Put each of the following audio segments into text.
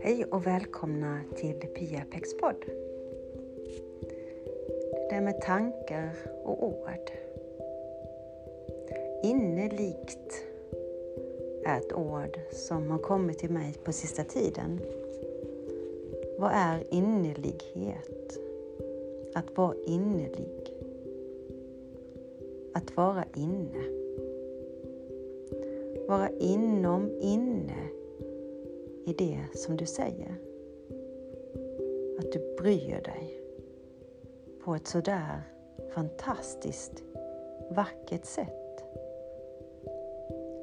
Hej och välkomna till Pia Pex podd. Det där med tankar och ord. Innerligt är ett ord som har kommit till mig på sista tiden. Vad är innerlighet? Att vara innerlig. Att vara inne. Vara inom inne i det som du säger. Att du bryr dig på ett sådär fantastiskt vackert sätt.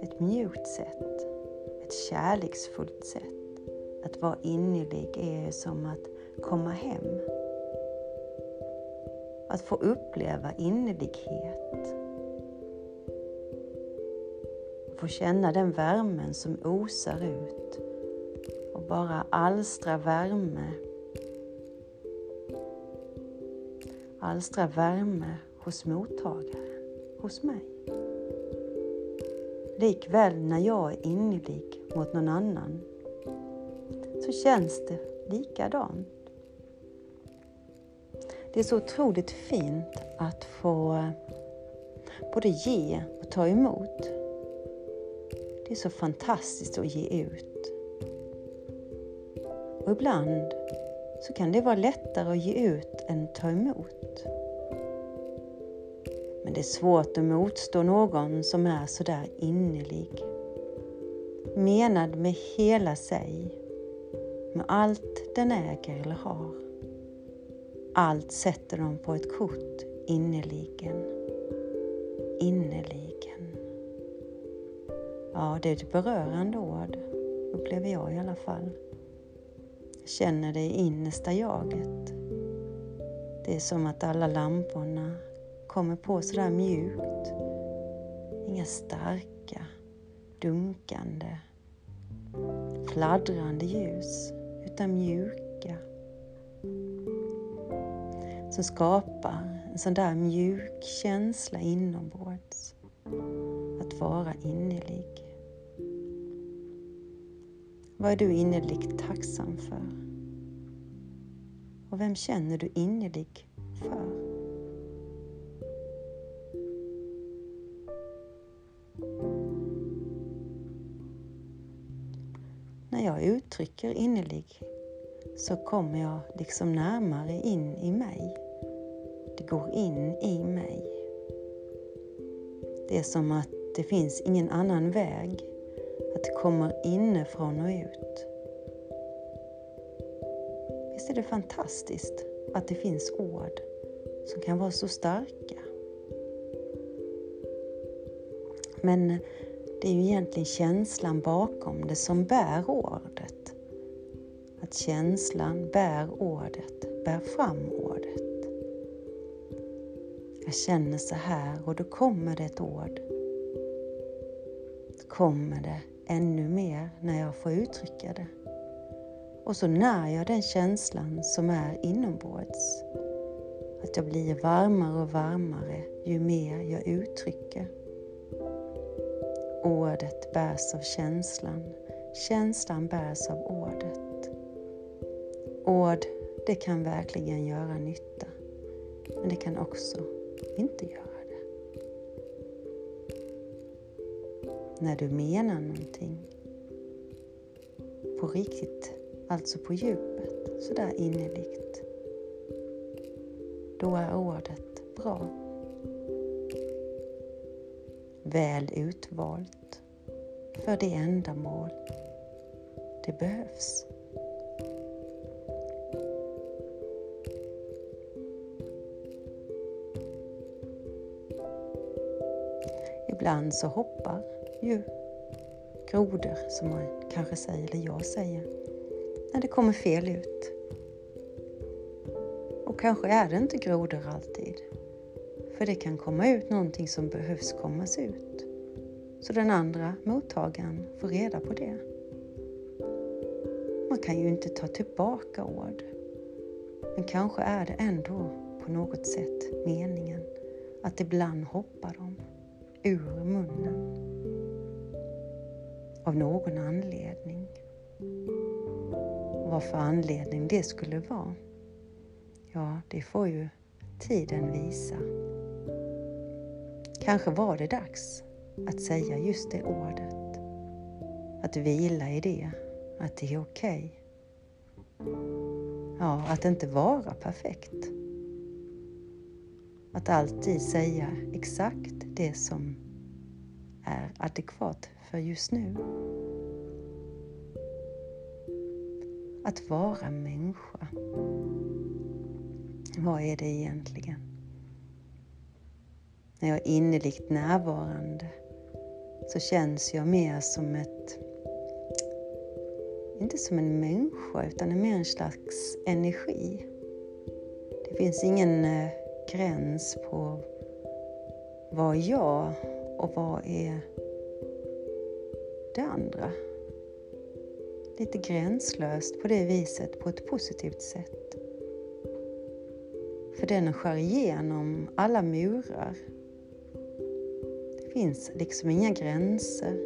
Ett mjukt sätt. Ett kärleksfullt sätt. Att vara innerlig är som att komma hem. Att få uppleva innerlighet. Få känna den värmen som osar ut och bara alstra värme. Alstra värme hos mottagaren, hos mig. Likväl när jag är innerlig mot någon annan så känns det likadant. Det är så otroligt fint att få både ge och ta emot. Det är så fantastiskt att ge ut. Och ibland så kan det vara lättare att ge ut än att ta emot. Men det är svårt att motstå någon som är sådär innerlig. Menad med hela sig. Med allt den äger eller har. Allt sätter de på ett kort innerligen. Innerligen. Ja, det är ett berörande ord, upplever jag i alla fall. Jag känner det i innersta jaget. Det är som att alla lamporna kommer på sådär mjukt. Inga starka, dunkande, fladdrande ljus, utan mjuka. Som skapar en sån där mjuk känsla inombords. Att vara innerlig. Vad är du innerligt tacksam för? Och vem känner du innerlig för? När jag uttrycker innerlig så kommer jag liksom närmare in i mig. Det går in i mig. Det är som att det finns ingen annan väg att det kommer inifrån och ut. Visst är det fantastiskt att det finns ord som kan vara så starka? Men det är ju egentligen känslan bakom det som bär ordet. Att känslan bär ordet, bär fram ordet. Jag känner så här och då kommer det ett ord. Då kommer det ännu mer när jag får uttrycka det. Och så när jag den känslan som är inombords. Att jag blir varmare och varmare ju mer jag uttrycker. Ordet bärs av känslan. Känslan bärs av ordet. Ord, det kan verkligen göra nytta. Men det kan också inte göra det. när du menar någonting på riktigt, alltså på djupet, sådär innerligt. Då är ordet bra. Väl utvalt för det ändamål det behövs. Ibland så hoppar ju grodor som man kanske säger, eller jag säger, när det kommer fel ut. Och kanske är det inte grodor alltid. För det kan komma ut någonting som behövs kommas ut. Så den andra mottagaren får reda på det. Man kan ju inte ta tillbaka ord. Men kanske är det ändå på något sätt meningen att ibland hoppar de ur munnen. Av någon anledning. Vad för anledning det skulle vara, ja, det får ju tiden visa. Kanske var det dags att säga just det ordet. Att vila i det, att det är okej. Okay. Ja, att inte vara perfekt. Att alltid säga exakt det som är adekvat för just nu. Att vara människa. Vad är det egentligen? När jag är innerligt närvarande så känns jag mer som ett, inte som en människa utan mer en slags energi. Det finns ingen eh, gräns på vad är jag och vad är det andra. Lite gränslöst på det viset, på ett positivt sätt. För den skär igenom alla murar. Det finns liksom inga gränser.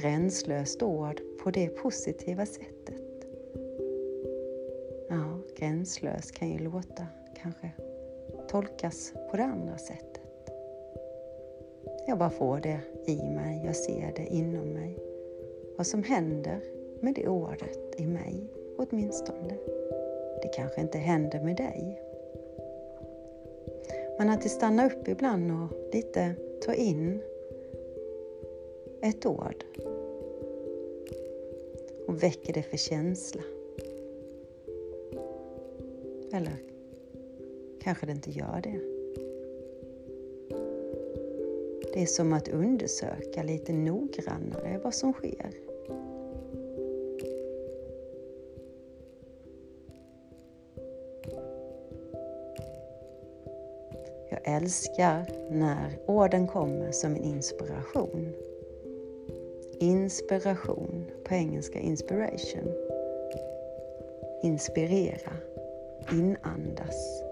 Gränslöst ord på det positiva sättet. Ja, gränslös kan ju låta kanske tolkas på det andra sättet. Jag bara får det i mig, jag ser det inom mig. Vad som händer med det ordet i mig, åtminstone. Det kanske inte händer med dig. Men att det stannar upp ibland och lite ta in ett ord och väcker det för känsla. Eller kanske det inte gör det. Det är som att undersöka lite noggrannare vad som sker. Jag älskar när orden kommer som en inspiration. Inspiration, på engelska inspiration. Inspirera, inandas.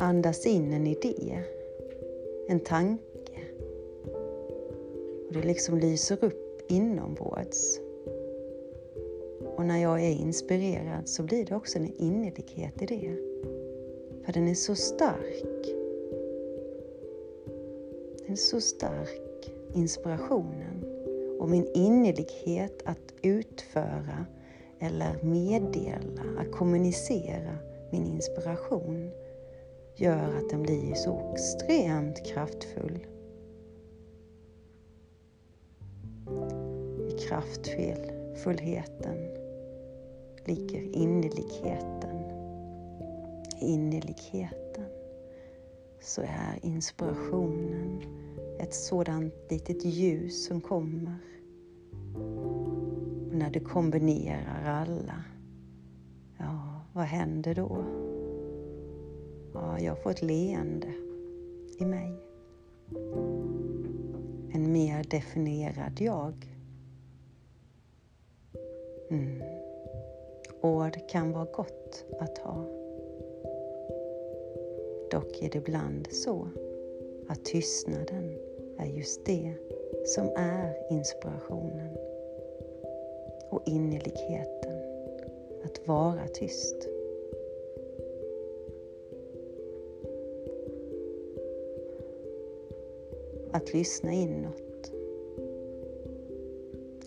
Andas in en idé, en tanke och det liksom lyser upp inombords. Och när jag är inspirerad så blir det också en innerlighet i det. För den är så stark. Den är så stark, inspirationen. Och min innerlighet att utföra eller meddela, att kommunicera min inspiration gör att den blir så extremt kraftfull. I kraftfullheten ligger innerligheten. I innerligheten så är inspirationen ett sådant litet ljus som kommer. Och när du kombinerar alla, ja, vad händer då? Ja, jag får ett leende i mig. En mer definierad jag. Mm. Ord kan vara gott att ha. Dock är det ibland så att tystnaden är just det som är inspirationen och innerligheten, att vara tyst. Att lyssna inåt.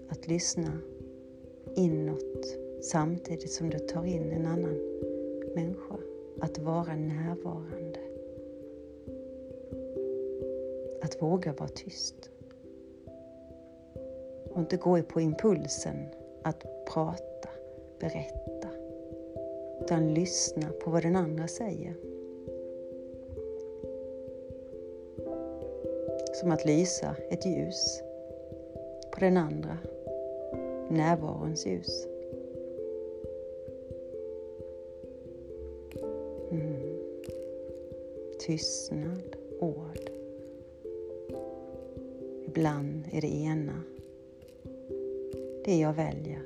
Att lyssna inåt samtidigt som du tar in en annan människa. Att vara närvarande. Att våga vara tyst. Och inte gå på impulsen att prata, berätta. Utan lyssna på vad den andra säger. Som att lysa ett ljus på den andra, närvarons ljus. Mm. Tystnad, ord. Ibland är det ena det jag väljer,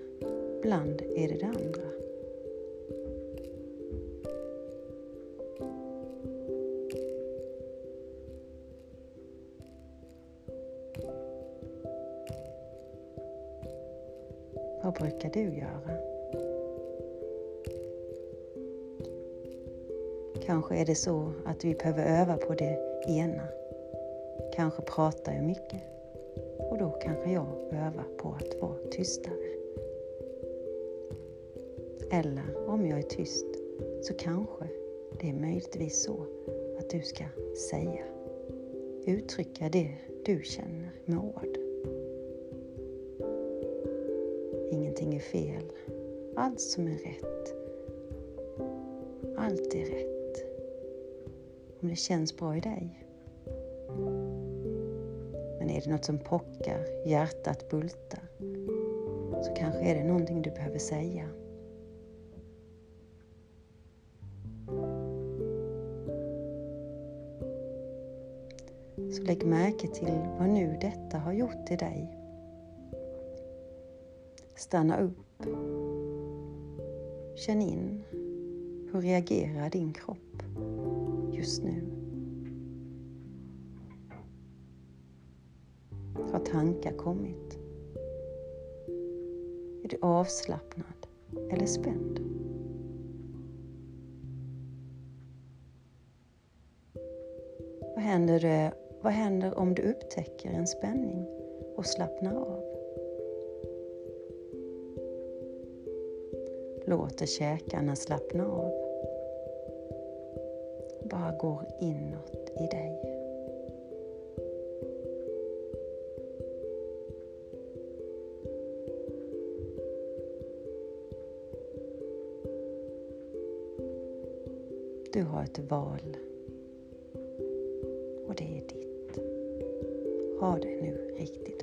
ibland är det det andra. Du göra? Kanske är det så att vi behöver öva på det ena. Kanske pratar jag mycket och då kanske jag övar på att vara tystare. Eller om jag är tyst så kanske det är möjligtvis så att du ska säga, uttrycka det du känner med ord. Ingenting är fel. Allt som är rätt. Allt är rätt. Om det känns bra i dig. Men är det något som pockar, hjärtat bultar, så kanske är det någonting du behöver säga. Så lägg märke till vad nu detta har gjort i dig. Stanna upp. Känn in. Hur reagerar din kropp just nu? Har tankar kommit? Är du avslappnad eller spänd? Vad händer, eh, vad händer om du upptäcker en spänning och slappnar av? Låter käkarna slappna av. Bara går inåt i dig. Du har ett val och det är ditt. Ha det nu riktigt.